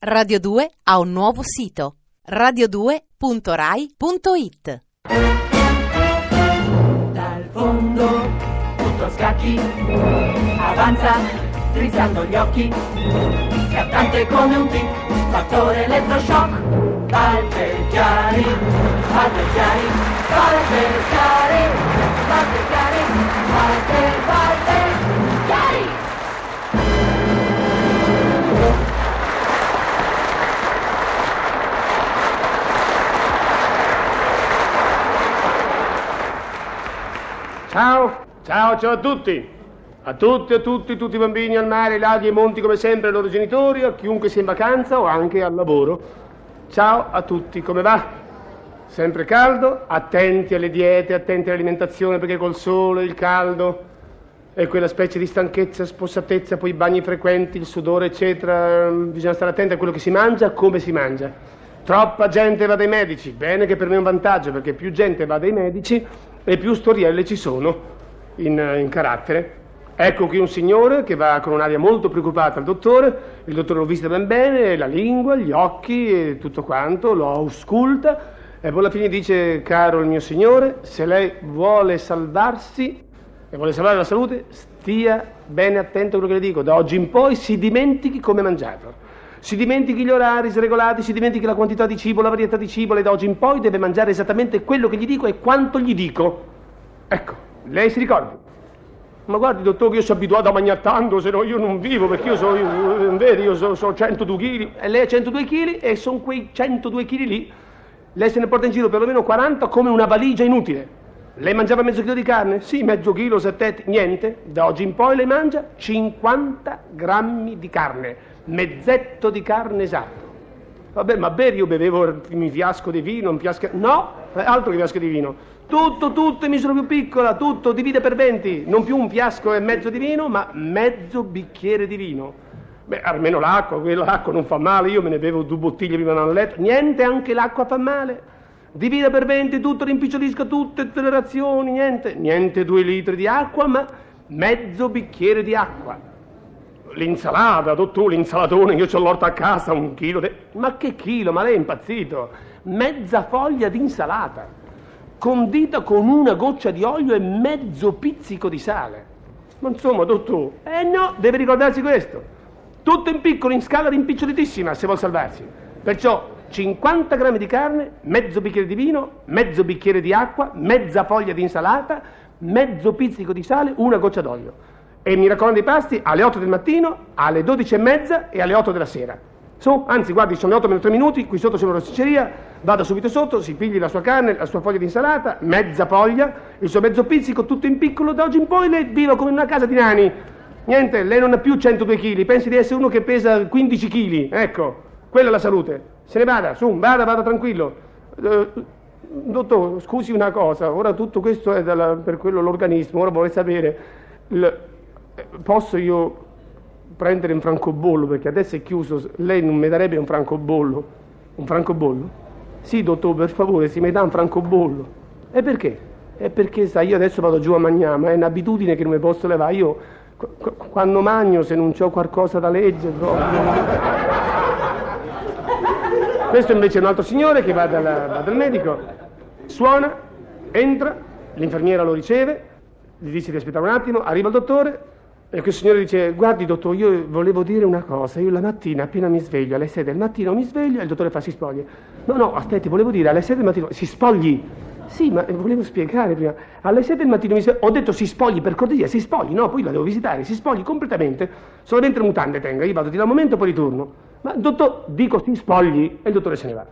Radio 2 ha un nuovo sito radio2.rai.it Dal fondo tutto scacchi avanza strizzando gli occhi. Scattante come un tic fattore elettroshock. Palpeggiari palpeggiari palpeggiari palpeggiari palpeggiari Ciao, ciao, ciao a tutti. A tutti, a tutti, tutti i bambini al mare, laghi e monti come sempre ai loro genitori, a chiunque sia in vacanza o anche al lavoro. Ciao a tutti, come va? Sempre caldo, attenti alle diete, attenti all'alimentazione perché col sole, il caldo e quella specie di stanchezza, spossatezza, poi i bagni frequenti, il sudore, eccetera, ehm, bisogna stare attenti a quello che si mangia, come si mangia. Troppa gente va dai medici, bene che per me è un vantaggio perché più gente va dai medici e più storielle ci sono in, in carattere. Ecco qui un signore che va con un'aria molto preoccupata al dottore, il dottore lo viste ben bene, la lingua, gli occhi e tutto quanto, lo ausculta e poi alla fine dice, caro il mio signore, se lei vuole salvarsi e vuole salvare la salute, stia bene attento a quello che le dico, da oggi in poi si dimentichi come mangiato. Si dimentichi gli orari sregolati, si dimentichi la quantità di cibo, la varietà di cibo, lei da oggi in poi deve mangiare esattamente quello che gli dico e quanto gli dico. Ecco, lei si ricordi. Ma guardi, dottore, io sono abituato a mangiare tanto, se no io non vivo, perché io sono, vedi, io sono, sono 102 kg, e lei ha 102 kg, e sono quei 102 kg lì. Lei se ne porta in giro perlomeno 40 come una valigia inutile. Lei mangiava mezzo chilo di carne? Sì, mezzo chilo, sette, niente. Da oggi in poi lei mangia 50 grammi di carne, mezzetto di carne esatto. Vabbè, ma bere io bevevo un fiasco di vino, un fiasco... No, altro che fiasco di vino. Tutto, tutto in misura più piccola, tutto, divide per 20. Non più un fiasco e mezzo di vino, ma mezzo bicchiere di vino. Beh, almeno l'acqua, quell'acqua non fa male, io me ne bevo due bottiglie prima a letto. Niente, anche l'acqua fa male. Divide per 20 tutto, rimpicciolisca tutte le razioni, niente. Niente due litri di acqua, ma mezzo bicchiere di acqua. L'insalata, dottore, l'insalatone, io ho l'orto a casa, un chilo di... Ma che chilo? Ma lei è impazzito? Mezza foglia di insalata, condita con una goccia di olio e mezzo pizzico di sale. Ma insomma, dottore, eh no, deve ricordarsi questo. Tutto in piccolo, in scala rimpicciolitissima, se vuol salvarsi. Perciò 50 grammi di carne, mezzo bicchiere di vino, mezzo bicchiere di acqua, mezza foglia di insalata, mezzo pizzico di sale, una goccia d'olio. E mi raccomando i pasti alle 8 del mattino, alle 12 e mezza e alle 8 della sera. Su, anzi, guardi, sono le 8 meno 3 minuti, qui sotto c'è una rosticceria, vada subito sotto, si pigli la sua carne, la sua foglia di insalata, mezza foglia, il suo mezzo pizzico, tutto in piccolo, da oggi in poi lei viva come in una casa di nani. Niente, lei non ha più 102 kg, pensi di essere uno che pesa 15 kg, ecco, quella è la salute. Se ne vada, su, vada, vada tranquillo. Eh, dottor, scusi una cosa, ora tutto questo è dalla, per quello l'organismo, ora vorrei sapere, il, posso io prendere un francobollo perché adesso è chiuso, lei non mi darebbe un francobollo? Un francobollo? Sì, dottore, per favore, si mi dà un francobollo. E perché? E perché, sai, io adesso vado giù a mangiare, ma è un'abitudine che non mi posso levare. Io, quando mangio, se non ho qualcosa da leggere, proprio... Questo invece è un altro signore che va, dalla, va dal medico, suona, entra, l'infermiera lo riceve, gli dice di aspettare un attimo, arriva il dottore, e quel signore dice, guardi dottore, io volevo dire una cosa, io la mattina appena mi sveglio, alle 6 del mattino mi sveglio e il dottore fa si spogli. No, no, aspetti, volevo dire alle 6 del mattino, si spogli. Sì, ma volevo spiegare prima. Alle 6 del mattino mi sveglio, ho detto si spogli per cortesia, si spogli, no, poi la devo visitare, si spogli completamente, solamente le mutande tenga, io vado di là un momento poi ritorno. Ma dottor, dico si spogli e il dottore se ne va.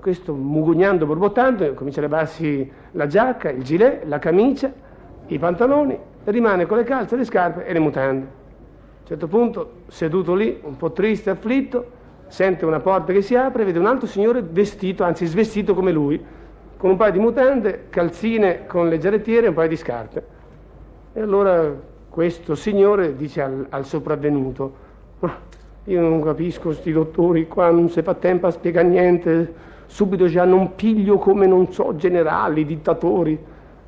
Questo mugugnando, borbottando, comincia a levarsi la giacca, il gilet, la camicia, i pantaloni, rimane con le calze, le scarpe e le mutande. A un certo punto, seduto lì, un po' triste, afflitto, sente una porta che si apre e vede un altro signore vestito, anzi svestito come lui, con un paio di mutande, calzine con le giarrettiere e un paio di scarpe. E allora questo signore dice al, al sopravvenuto, "Ah, io non capisco sti dottori qua, non si fa tempo a spiegare niente, subito già non piglio come non so generali, dittatori.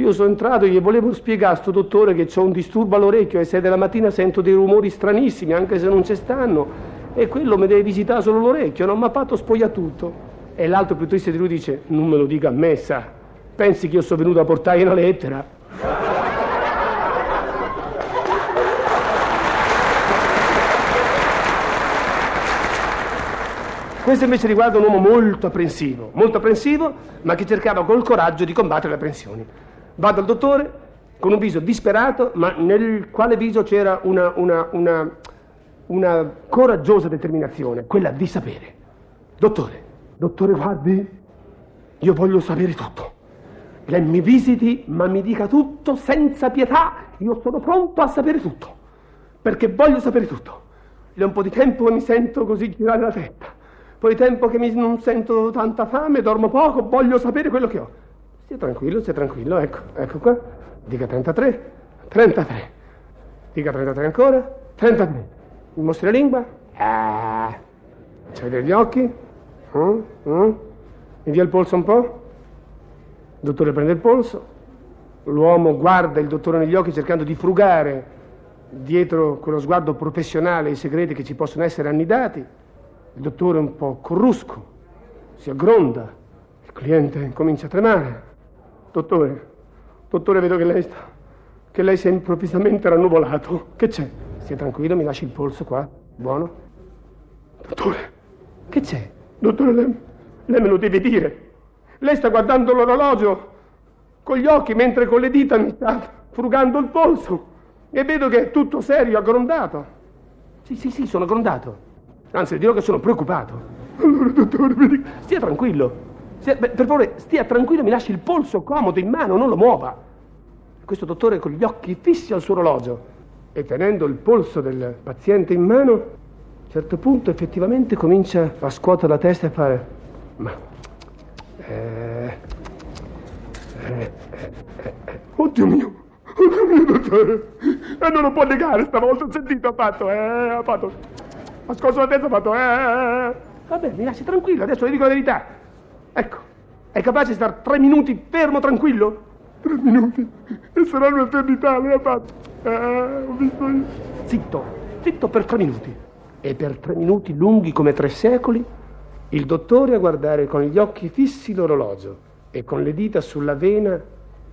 Io sono entrato e gli volevo spiegare a sto dottore che ho un disturbo all'orecchio e se della mattina sento dei rumori stranissimi, anche se non ci stanno. e quello mi deve visitare solo l'orecchio, non mi ha fatto spogliare tutto. E l'altro più triste di lui dice, non me lo dica a me, sa, pensi che io sono venuto a portargli una lettera? Questo invece riguarda un uomo molto apprensivo, molto apprensivo, ma che cercava col coraggio di combattere le apprensioni. Va dal dottore con un viso disperato, ma nel quale viso c'era una, una, una, una coraggiosa determinazione, quella di sapere. Dottore, dottore, guardi, io voglio sapere tutto. Lei mi visiti, ma mi dica tutto senza pietà. Io sono pronto a sapere tutto, perché voglio sapere tutto. È un po' di tempo che mi sento così girare la testa poi tempo che mi non sento tanta fame, dormo poco, voglio sapere quello che ho. Stia tranquillo, stia tranquillo, ecco, ecco qua. Dica 33, 33. Dica 33 ancora, 33. Mi mostri la lingua? Ah. Ci vede occhi? Mm? Mm? Mi dia il polso un po'? Il dottore prende il polso. L'uomo guarda il dottore negli occhi cercando di frugare dietro quello sguardo professionale i segreti che ci possono essere annidati. Il dottore è un po' corrusco, si aggronda, il cliente comincia a tremare. Dottore, dottore, vedo che lei sta, che lei si è improvvisamente rannuvolato. Che c'è? Stia tranquillo, mi lasci il polso qua, buono. Dottore, che c'è? Dottore, lei, lei me lo deve dire. Lei sta guardando l'orologio con gli occhi mentre con le dita mi sta frugando il polso e vedo che è tutto serio, aggrondato. Sì, sì, sì, sono aggrondato. Anzi, dirò che sono preoccupato. Allora, dottore, mi dica... Stia tranquillo. Per favore, stia tranquillo, mi lasci il polso comodo in mano, non lo muova. Questo dottore con gli occhi fissi al suo orologio e tenendo il polso del paziente in mano, a un certo punto effettivamente comincia a scuotere la testa e fare... Ma... Eh, eh, eh, eh, oddio mio! Oddio mio, dottore! E non lo può negare stavolta, ho sentito, ha fatto, eh, ha fatto... Ha scosso la testa e ha fatto... Eh, eh, eh. Vabbè, mi lasci tranquillo, adesso le dico la verità. È capace di stare tre minuti fermo tranquillo? Tre minuti? E sarà un'eternità, lei ha fatto. Eh, ho visto io. Zitto, zitto per tre minuti. E per tre minuti lunghi come tre secoli, il dottore a guardare con gli occhi fissi l'orologio e con le dita sulla vena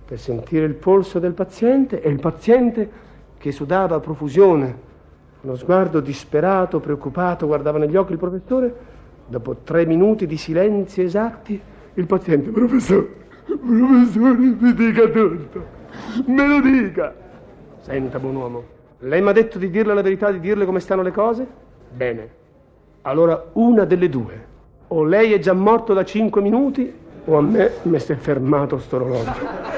per sentire il polso del paziente e il paziente che sudava a profusione uno sguardo disperato, preoccupato, guardava negli occhi il professore. Dopo tre minuti di silenzi esatti, il paziente, professore, professore, mi dica tutto, me lo dica. Senta, buon uomo, lei mi ha detto di dirle la verità, di dirle come stanno le cose? Bene. Allora una delle due. O lei è già morto da cinque minuti, o a me mi si è fermato sto orologio.